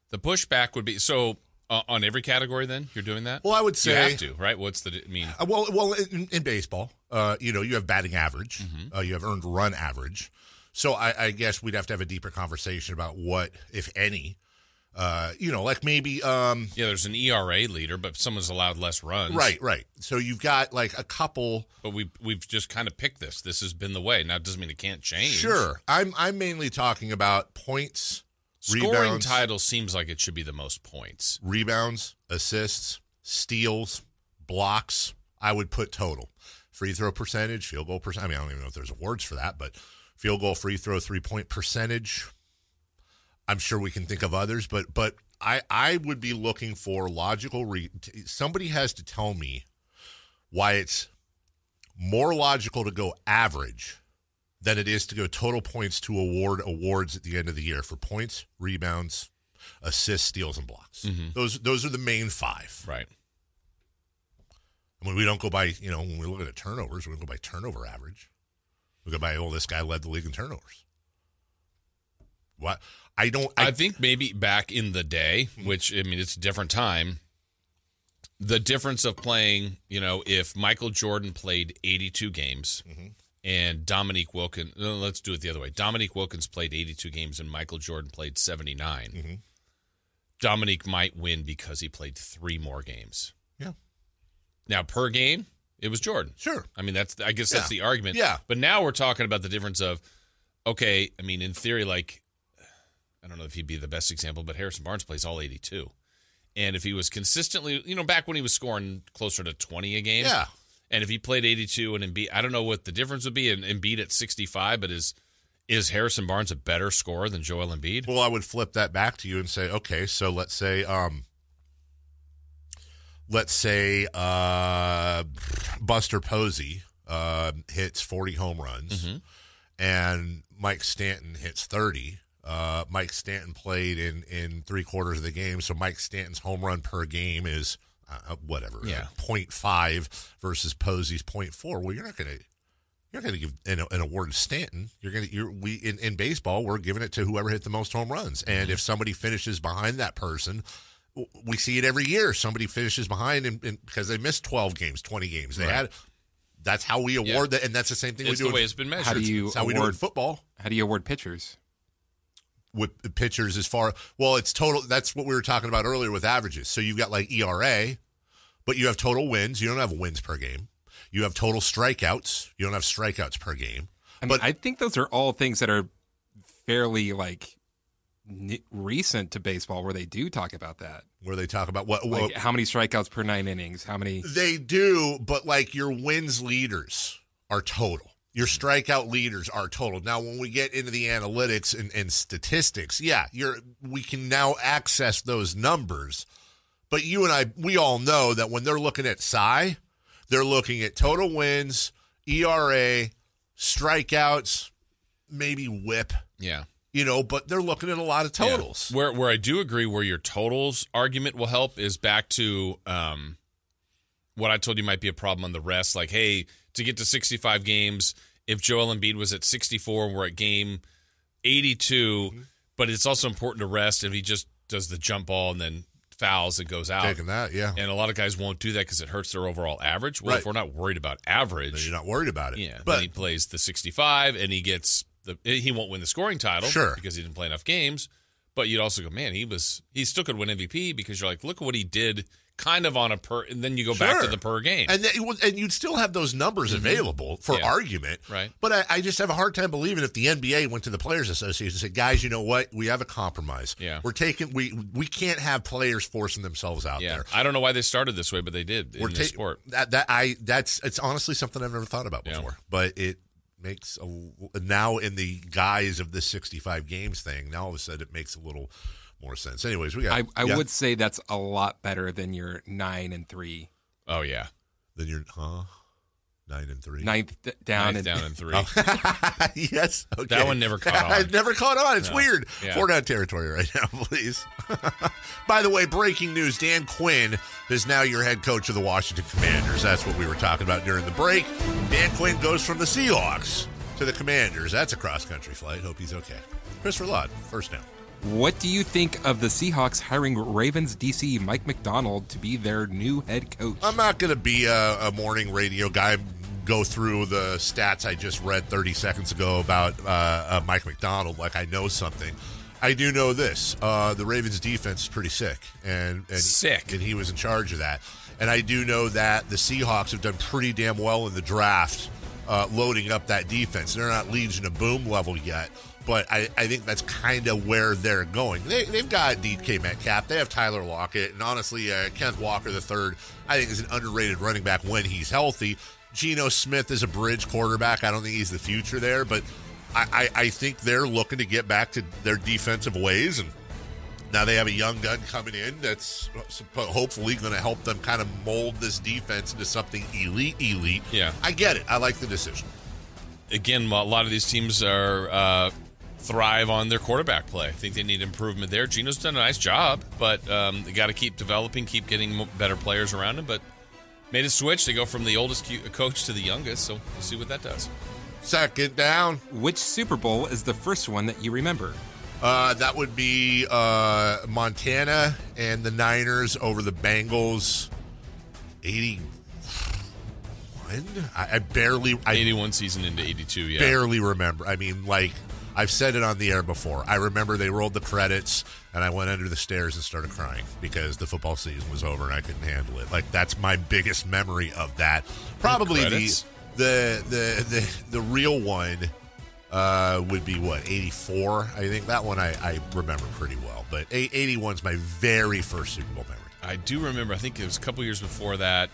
the pushback would be so uh, on every category. Then you're doing that. Well, I would you say have to, right? What's the I mean? Uh, well, well, in, in baseball, uh, you know, you have batting average, Mm-hmm. uh, you have earned run average. So I, I guess we'd have to have a deeper conversation about what, if any, uh, you know, like maybe, um, Yeah, there's an ERA leader, but someone's allowed less runs. right, right. So you've got like a couple. But we we've just kind of picked this. This has been the way. Now it doesn't mean it can't change. Sure, I'm I'm mainly talking about points, Scoring rebounds, title seems like it should be the most points. rebounds, assists, steals, blocks. I would put total free throw percentage, field goal percent. I mean, I don't even know if there's awards for that, but field goal, free throw, three point percentage. I'm sure we can think of others, but but I I would be looking for logical. Re- somebody has to tell me why it's more logical to go average than it is to go total points to award awards at the end of the year for points, rebounds, assists, steals, and blocks. Mm-hmm. Those those are the main five. Right. I mean, we don't go by you know when we look at the turnovers, we don't go by turnover average. We go by oh this guy led the league in turnovers. What I don't I, I, think maybe back in the day, which I mean it's a different time. The difference of playing, you know, if Michael Jordan played 82 games mm-hmm. And Dominique Wilkins, no, let's do it the other way. Dominique Wilkins played 82 games and Michael Jordan played 79. Mm-hmm. Dominique might win because he played three more games. Yeah. Now per game, it was Jordan. Sure. I mean, that's I guess that's the argument. Yeah. But now we're talking about the difference of, okay, I mean, in theory, like, I don't know if he'd be the best example, but Harrison Barnes plays all 82. And if he was consistently, you know, back when he was scoring closer to 20 a game. Yeah. And if he played 82 and Embiid, I don't know what the difference would be in Embiid at 65, but is is Harrison Barnes a better scorer than Joel Embiid? Well, I would flip that back to you and say, okay, so let's say, um, let's say uh, Buster Posey uh, hits 40 home runs Mm-hmm. and Mike Stanton hits 30. Uh, Mike Stanton played in, in three quarters of the game, so Mike Stanton's home run per game is uh, whatever, Yeah. uh, 0.5 versus Posey's 0.4. Well, you're not going to you're not going to give an, an award to Stanton. You're going to you're we in, in baseball we're giving it to whoever hit the most home runs. And if somebody finishes behind that person, we see it every year. Somebody finishes behind and, and because they missed 12 games, 20 games. They Right. had that's how we award Yeah. that and that's the same thing It's we do the in- way it's been measured. How do you how we do in award football How do you award pitchers? With pitchers as far well it's total that's what we were talking about earlier with averages so you've got like era but you have total wins you don't have wins per game you have total strikeouts you don't have strikeouts per game I mean, But- I think those are all things that are fairly like n- recent to baseball, where they do talk about that. where they talk about what, what Like how many strikeouts per nine innings? How many? they do but like your wins leaders are total your strikeout leaders are total now when we get into the analytics and, and statistics yeah you're we can now access those numbers but you and i we all know that when they're looking at Cy they're looking at total wins era strikeouts maybe whip Yeah. you know but they're looking at a lot of totals Yeah. Where where I do agree where your totals argument will help is back to um what I told you might be a problem on the rest. Like, hey, to get to 65 games, if Joel Embiid was at 64 and we're at game 82, Mm-hmm. but it's also important to rest if he just does the jump ball and then fouls and goes out. taking that yeah And a lot of guys won't do that because it hurts their overall average. Well, if we're not worried about Then average, you're not worried about it yeah, but then he plays the 65 and he gets the he won't win the scoring title Sure. because he didn't play enough games. But you'd also go, man, he was he still could win MVP because you're like, look at what he did kind of on a per and then you go back to the per game. And then, and you'd still have those numbers available for Mm-hmm. Yeah. argument, Right. But I, I just have a hard time believing if the NBA went to the Players Association and said, "Guys, you know what? We have a compromise. Yeah. we're taking we we can't have players forcing themselves out yeah. there. I don't know why they started this way, but they did We're this ta- sport. That that I that's it's honestly something I've never thought about Yeah. before, but it makes a now in the guise of the 65 games thing. Now all of a sudden it makes a little more sense. Anyways, we got I, I yeah. would say that's a lot better than your nine and three, Oh yeah. then you're huh nine and three. ninth d- down Ninth and down *laughs* and three. Oh. *laughs* yes. Okay. That one never caught *laughs* on. I never caught on. It's No. weird. Yeah. Four down territory right now, please. By the way, breaking news: Dan Quinn is now your head coach of the Washington Commanders. That's what we were talking about during the break. Dan Quinn goes from the Seahawks to the Commanders. That's a cross country flight. Hope he's okay. Christopher Laud, first down. What do you think of the Seahawks hiring Ravens DC Mike Macdonald to be their new head coach? I'm not going to be a, a, morning radio guy. Go through the stats I just read 30 seconds ago about uh, uh, Mike Macdonald like I know something. I do know this: uh, the Ravens' defense is pretty sick, and, and sick, and he was in charge of that. And I do know that the Seahawks have done pretty damn well in the draft, uh, loading up that defense. They're not Legion of Boom level yet, but I, I think that's kind of where they're going. They, have got DK Metcalf, they have Tyler Lockett, and honestly, uh, Kenneth Walker the third, I think is an underrated running back when he's healthy. Geno Smith is a bridge quarterback. I don't think he's the future there, but I, I, I think they're looking to get back to their defensive ways and now they have a young gun coming in that's hopefully going to help them kind of mold this defense into something elite, elite. Yeah. I get it. I like the decision. Again, a lot of these teams are uh, thrive on their quarterback play. I think they need improvement there. Geno's done a nice job, but um, they got to keep developing, keep getting better players around him. But made a switch. They go from the oldest coach to the youngest, so we'll see what that does. Second down. Which Super Bowl is the first one that you remember? Uh, that would be uh, Montana and the Niners over the Bengals. 81. I, I barely. I 81 season into 82, yeah. Barely remember. I mean, like, I've said it on the air before. I remember they rolled the credits and I went under the stairs and started crying because the football season was over and I couldn't handle it. Like, that's my biggest memory of that. Probably the, the, the, the, the real one uh, would be what 84 i think that one I, I remember pretty well but 81 is my very first super bowl memory i do remember i think it was a couple years before that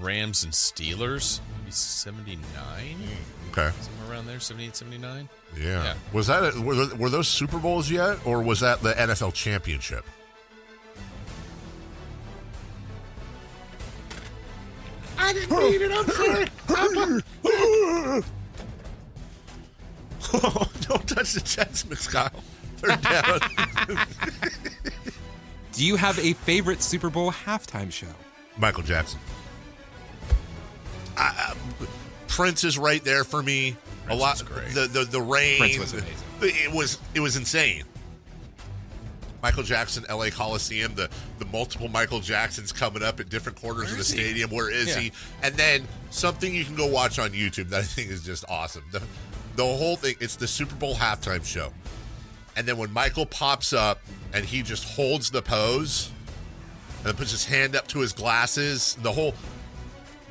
rams and steelers Maybe 79 mm, okay somewhere around there 78 79 yeah, yeah. was that a, were, were those super bowls yet or was that the nfl championship I didn't read it. I'm sorry. *laughs* Oh, don't touch the chest, Kyle. Third down. *laughs* Do you have a favorite Super Bowl halftime show? Michael Jackson. I, uh, Prince is right there for me. Prince a lot. great. The the the rain. Prince was amazing. It was it was insane. Michael Jackson, L.A. Coliseum, the the multiple Michael Jacksons coming up at different corners of the is he? stadium. Where is Yeah. he? And then something you can go watch on YouTube that I think is just awesome. The the whole thing. It's the Super Bowl halftime show, and then when Michael pops up and he just holds the pose and puts his hand up to his glasses, the whole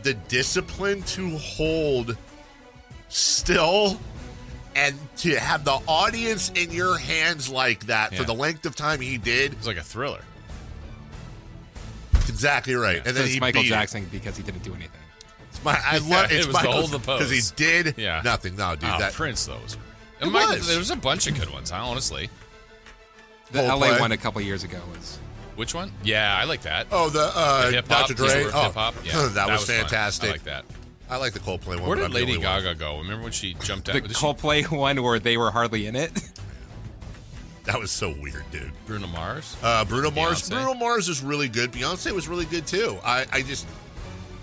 the discipline to hold still and to have the audience in your hands like that for the length of time he did. It's like a thriller. Exactly right. And So then it's he Michael beat it. Jackson because he didn't do anything. It's my, I *laughs* love it it's was the Michael hold the pose. because he did Yeah. nothing. No, dude, oh, that Prince though was. It Michael, was. there was a bunch of good ones. huh, Honestly, The Whole LA play? one a couple years ago was. Which one? Yeah, I like that. Oh, the uh, The hip-hop, Dr. Dre. Hip Oh, hop. *clears throat* Yeah, that, was, fun. fantastic. I like that. I like the Coldplay one. Where did Lady only one. Gaga go? Remember when she jumped out? The Did she- Coldplay *laughs* one where they were hardly in it. *laughs* That was so weird, dude. Bruno Mars. Uh, Bruno Mars. Bruno Mars is really good. Beyonce was really good too. I, I just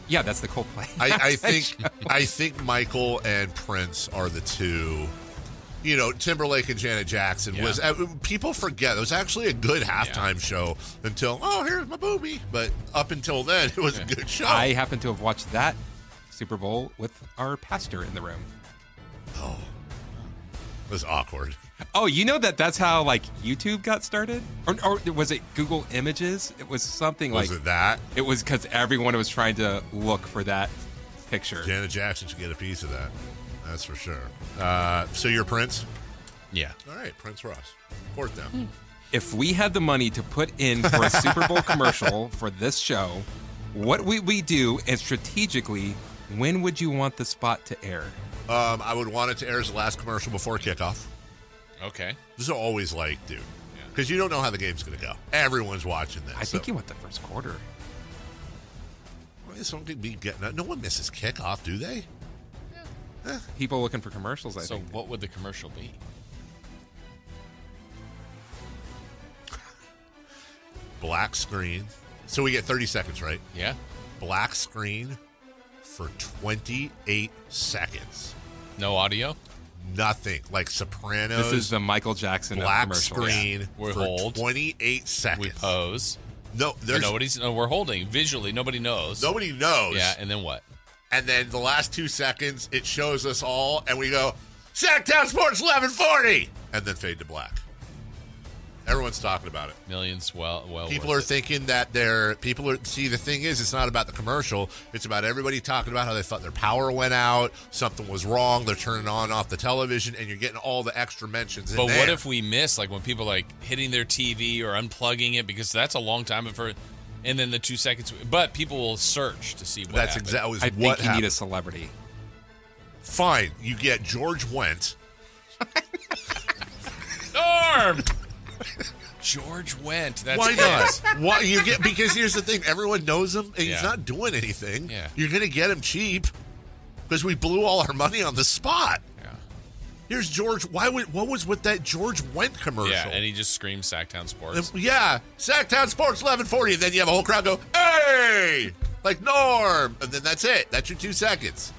yeah, that's the Coldplay. I, I *laughs* think I think Michael and Prince are the two. You know, Timberlake and Janet Jackson was. Yeah. Uh, people forget it was actually a good halftime show until oh here's my booby. But up until then, it was a good show. I happen to have watched that Super Bowl with our pastor in the room. Oh, it was awkward. Oh, you know that that's how like YouTube got started, or, or was it Google Images? It was something Was like it that? It was because everyone was trying to look for that picture. Janet Jackson should get a piece of that. That's for sure. Uh, so you're Prince. Yeah. All right, Prince Ross. Fourth down. If we had the money to put in for a Super Bowl *laughs* commercial for this show, what would we do? And strategically, when would you want the spot to air? Um, I would want it to air as the last commercial before kickoff. Okay. This is always like, dude, because you don't know how the game's going to go. Everyone's watching this. I think you want the first quarter. Well, Someone could be getting. No one misses kickoff, do they? *sighs* People looking for commercials. I think. So think. what would the commercial be? Black screen, So we get 30 seconds, right? Yeah. Black screen for 28 seconds. No audio. Nothing like Sopranos. This is the Michael Jackson black commercial. screen Yeah. We for hold. 28 seconds. We pose. No, But there's nobody's. No, we're holding visually. Nobody knows. nobody knows. Yeah, and then what? And then the last two seconds, it shows us all, and we go, Sactown Sports 1140, and then fade to black. Everyone's talking about it. Millions. Well, well. People are it. thinking that they're people are see the thing is it's not about the commercial it's about everybody talking about how they thought their power went out something was wrong they're turning on off the television and you're getting all the extra mentions in But what if we miss like when people like hitting their TV or unplugging it because that's a long time for, and then the two seconds. But people will search to see what. that's happened. exactly I what think you need a celebrity. fine you get George Wendt *laughs* Norm. George Wendt. That's why not why you get because here's the thing everyone knows him and Yeah. he's not doing anything Yeah. you're gonna get him cheap because we blew all our money on the spot Yeah. Here's George why would what was with that George Wendt commercial Yeah, and he just screams Sactown Sports. Yeah, Sactown Sports 1140, and then you have a whole crowd go, hey, like Norm, and then that's it. That's your two seconds.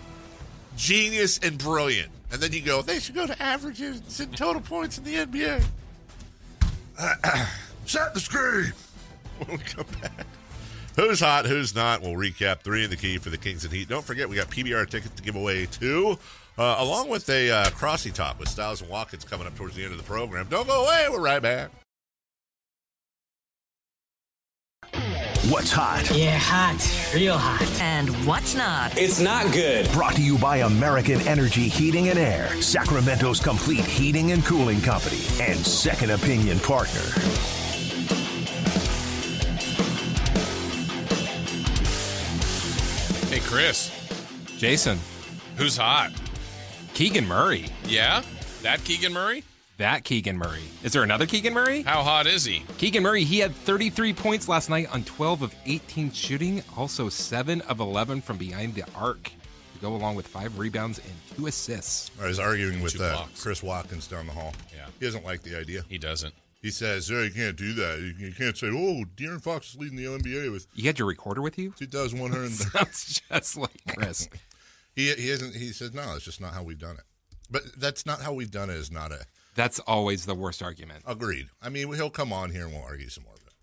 Genius and brilliant. And then you go, they should go to averages and total points in the NBA. *clears throat* Set the screen. *laughs* When we come back. Who's hot, who's not? We'll recap three in the key for the Kings and Heat. Don't forget, we got PBR tickets to give away too, uh, along with a uh, crossy talk with Styles and Watkins coming up towards the end of the program. Don't go away. We're right back. What's hot? Yeah, hot. Real hot. And what's not? It's not good. Brought to you by American Energy Heating and Air, Sacramento's complete heating and cooling company, and second opinion partner. Hey, Chris, Jason, who's hot? Keegan Murray. Yeah, that Keegan Murray. That Keegan Murray. Is there another Keegan Murray? How hot is he? Keegan Murray, he had 33 points last night on 12 of 18 shooting, also 7 of 11 from behind the arc to go along with 5 rebounds and 2 assists. I was arguing with Two uh. Chris Watkins down the hall. Yeah. He doesn't like the idea. He doesn't. He says, oh, you can't do that. You, you can't say, oh, De'Aaron Fox is leading the NBA with You had your recorder with you? 2,100. *laughs* Sounds just like Chris. He, he isn't. He says, no, it's just not how we've done it. But that's not how we've done it. Is not a That's always the worst argument. agreed. I mean, he'll come on here and we'll argue some more. of it.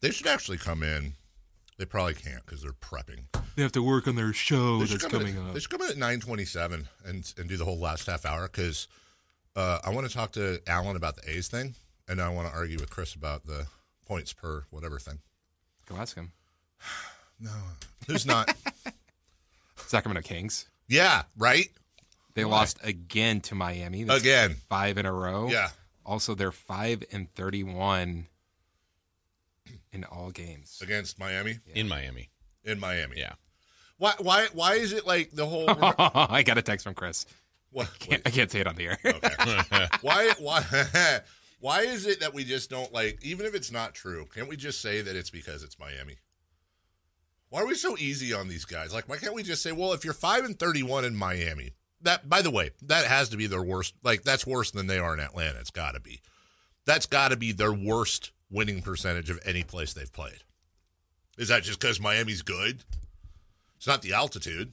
they should actually come in. They probably can't because they're prepping. They have to work on their show They should that's come in coming at, up. They should come in at nine twenty-seven and and do the whole last half hour because uh, I want to talk to Alan about the A's thing, and I want to argue with Chris about the points per whatever thing. Go ask him. *sighs* No, who's not? Sacramento Kings. yeah, right. They lost again to Miami. That's Again. Five in a row. Yeah. Also, they're 5 and 31 in all games. against Miami In Miami. in Miami. Yeah. Why? Why? Why is it like the whole? *laughs* I got a text from Chris. what, Can't, I can't say it on the air. Okay. *laughs* why? Why? *laughs* why is it that we just don't like? Even if it's not true, can't we just say that it's because it's Miami? Why are we so easy on these guys? Like, why can't we just say, well, if you're five and thirty-one in Miami, that by the way, that has to be their worst. Like, that's worse than they are in Atlanta. It's got to be. That's got to be their worst winning percentage of any place they've played. Is that just because Miami's good? It's not the altitude.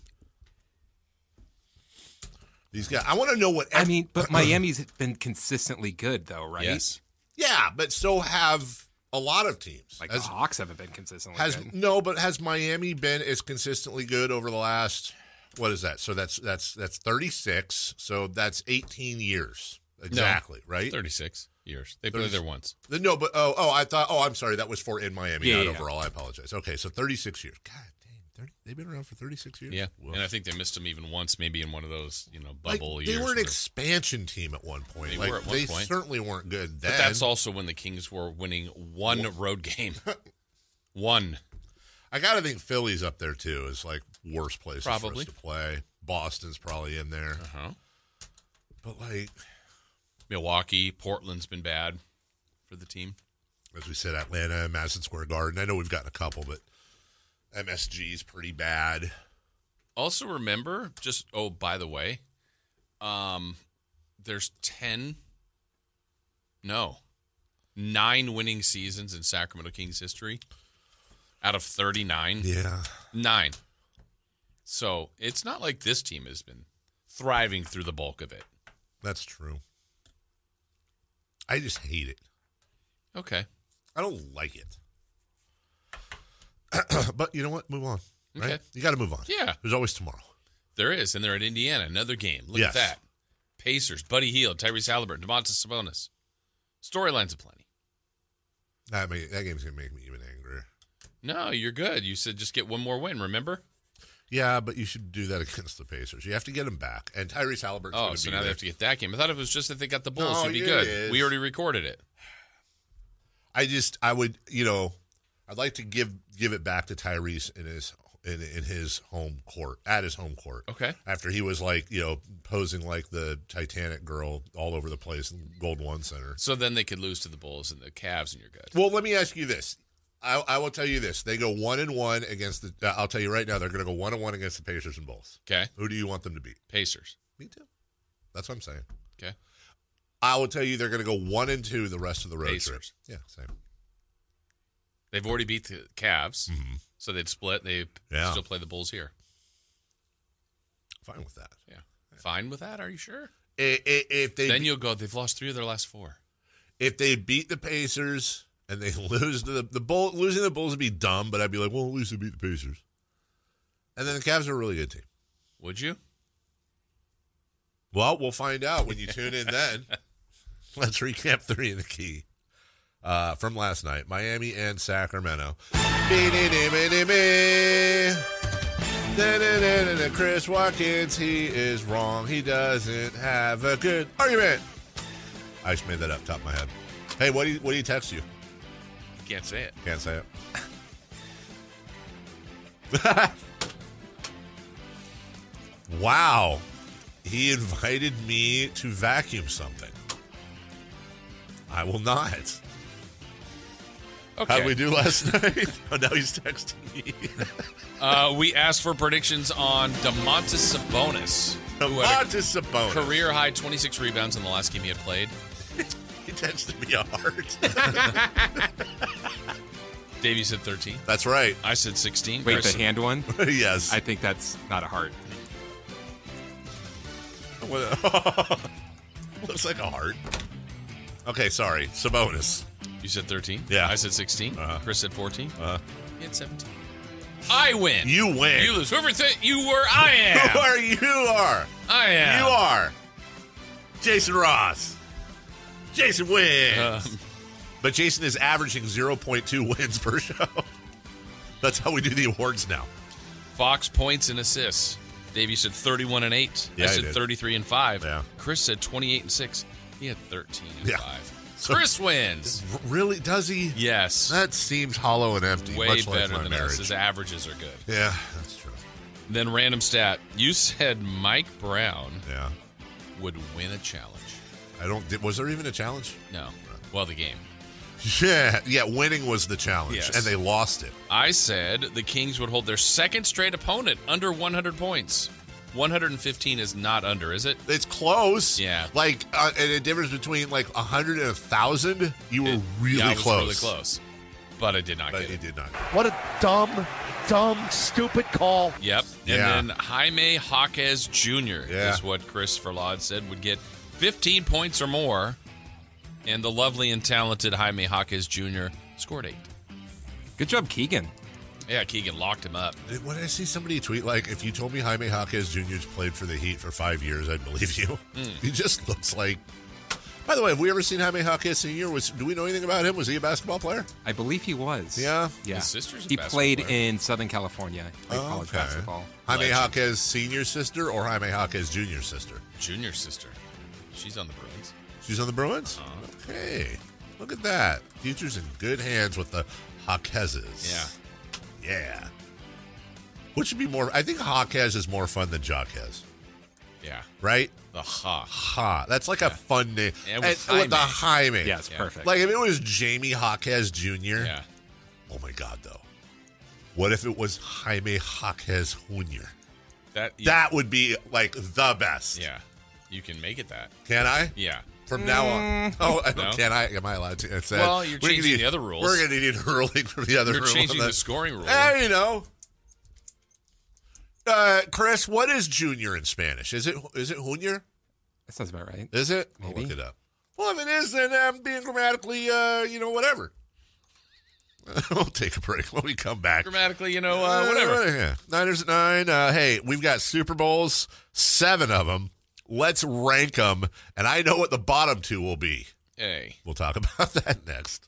These guys, I want to know what. I mean, but *clears throat* Miami's been consistently good, though, right? Yes. yeah, but so have a lot of teams. Like Has- the Hawks haven't been consistently has good. no, but has Miami been as consistently good over the last? What is that? So that's that's that's thirty six. So that's eighteen years exactly, right? 36 years. They played 30 there once. The- No, but oh, oh, I thought. Oh, I'm sorry. That was for in Miami, Yeah, not yeah, yeah. overall. I apologize. Okay, so 36 years. God dang, 30, they've been around for 36 years. Yeah. Woof. And I think they missed him even once, maybe in one of those, you know, like, bubble they years. were an expansion team at one point. They like were at one they point. certainly weren't good then. but that's also when the Kings were winning one road game. *laughs* one. I gotta think Philly's up there too. Is like worst place Probably. for us to play. Boston's probably in there, Uh-huh. but like Milwaukee, Portland's been bad for the team. as we said, Atlanta, Madison Square Garden. I know we've gotten a couple, but MSG's pretty bad. Also remember, just oh, by the way, um, there's ten, no, nine winning seasons in Sacramento Kings history. out of 39. Yeah. Nine. So it's not like this team has been thriving through the bulk of it. That's true. I just hate it. Okay. I don't like it. *clears throat* but you know what? Move on. Right? Okay. You got to move on. Yeah. There's always tomorrow. There is, and they're at Indiana. Another game. Look Yes. at that. Pacers, Buddy Hield, Tyrese Halliburton, Domantas Sabonis. Storylines aplenty. That may, that game's gonna make me even angrier. No, you're good. You said just get one more win. Remember? Yeah, but you should do that against the Pacers. You have to get them back. And Tyrese Halliburton's Oh, so now they have to get that game. I thought it was just that they got the Bulls. No, It'd be it good. is. We already recorded it. I just I would you know I'd like to give give it back to Tyrese in his in in his home court at his home court. Okay. After he was like you know posing like the Titanic girl all over the place in Golden 1 Center. So then they could lose to the Bulls and the Cavs, and you're good. Well, let me ask you this. I, I will tell you this: they go one and one against the. Uh, I'll tell you right now, they're going to go one and one against the Pacers and Bulls. Okay. Who do you want them to beat? Pacers. Me too. That's what I'm saying. Okay. I will tell you they're going to go one and two the rest of the road trip. Pacers. Yeah, same. They've already beat the Cavs, so they'd split. They Mm-hmm. Yeah. still play the Bulls here. Fine with that. Yeah. Fine with that? Are you sure? I- i- If they then you'll go. They've lost three of their last four. if they beat the Pacers and they *laughs* lose to the the Bull, losing the Bulls would be dumb, but I'd be like, well, at least they beat the Pacers. And then the Cavs are a really good team. Would you? Well, we'll find out when you tune in then. *laughs* Let's recap three in the key uh, from last night Miami and Sacramento. Chris Watkins, he is wrong. He doesn't have a good argument. I just made that up top of my head. Hey, what do you, what do you text? You can't say it. Can't say it. *laughs* wow. He invited me to vacuum something. I will not. Okay. How did we do last *laughs* night? oh, now he's texting me. *laughs* Uh, we asked for predictions on Domantas Sabonis. who had a Domantas Sabonis. Career high 26 rebounds in the last game he had played. *laughs* he texted me a heart. Dave, you said 13. That's right. I said 16. Wait, Chris- the hand one? yes. I think that's not a heart. Looks like a heart. Okay, sorry. Sabonis. You said 13? Yeah. I said 16. Uh-huh. Chris said 14. Uh, He had 17. I win. you win. You lose. Whoever th- you were, I *laughs* am. Who are you are? I am. You are. Jason Ross. Jason wins. Um, but Jason is averaging 0.2 *laughs* wins per show. That's how we do the awards now. Fox points and assists. Dave, you said 31 and 8. Yeah, I said did. 33 and 5. Yeah. Chris said 28 and 6. He had 13 and Yeah. 5. So- *laughs* Chris wins. Really? Does he? Yes. That seems hollow and empty. Way much like better my than marriage. us. His averages are good. Yeah, that's true. Then random stat. You said Mike Brown Yeah. would win a challenge. I don't. Was there even a challenge? No. Well, the game. Yeah, yeah. Winning was the challenge, Yes. and they lost it. I said the Kings would hold their second straight opponent under 100 points. 115 is not under, is it? It's close. Yeah. Like, uh, and a difference between like a hundred and a thousand. You were It- really yeah, it was close. really close. But I did not But get he it. did not. What a dumb, dumb, stupid call. Yep. And Yeah. then Jaime Jaquez Jr. Yeah. is what Chris Verlaud said would get 15 points or more. And the lovely and talented Jaime Jaquez Jr. scored eight. Good job, Keegan. Yeah, Keegan locked him up. Did- When I see somebody tweet like, "If you told me Jaime Jaquez Jr.'s played for the Heat for five years, I'd believe you." Hmm. *laughs* He just looks like. By the way, have we ever seen Jaime Jaquez Sr.? Was do we know anything about him? Was he a basketball player? I believe he was. Yeah. Yeah. His sister's a he played player. in Southern California. Played Oh, college okay. basketball. Jaime Legend. Jaquez Senior sister or Jaime Jaquez Junior sister? Junior sister. She's on the Bruins. She's on the Bruins. Uh-huh. Okay, look at that. Future's in good hands with the Jaquezes. Yeah. Yeah. Which would be more? I think Jaquez is more fun than Jaquez, Yeah. right? The Ha. Ha. That's like a fun name. And with the Jaime. Jaime. Yes, Yeah. perfect. Like if it was Jamie Jaquez Jr. Yeah. Oh my God, though. What if it was Jaime Jaquez Jr.? That, That would be like the best. Yeah. You can make it that. Can I? Yeah. From now on. Mm, *laughs* Oh, I no. can I? Am I allowed to? It's that. Well, you're We're gonna changing need- the other rules. We're going to need a ruling from the other You're rule. changing on the that. *laughs* scoring rule. Eh, you know. Uh, Chris, what is junior in Spanish? Is it is it junior? That sounds about right. Is it? I'll Maybe. look it up. Well, if it is, then I'm being grammatically, uh, you know, whatever. *laughs* we'll take a break when we come back. Grammatically, you know, uh, whatever. yeah. Niners at nine. Uh, hey, we've got Super Bowls, seven of them. Let's rank them, and I know what the bottom two will be. Hey. We'll talk *laughs* about that next.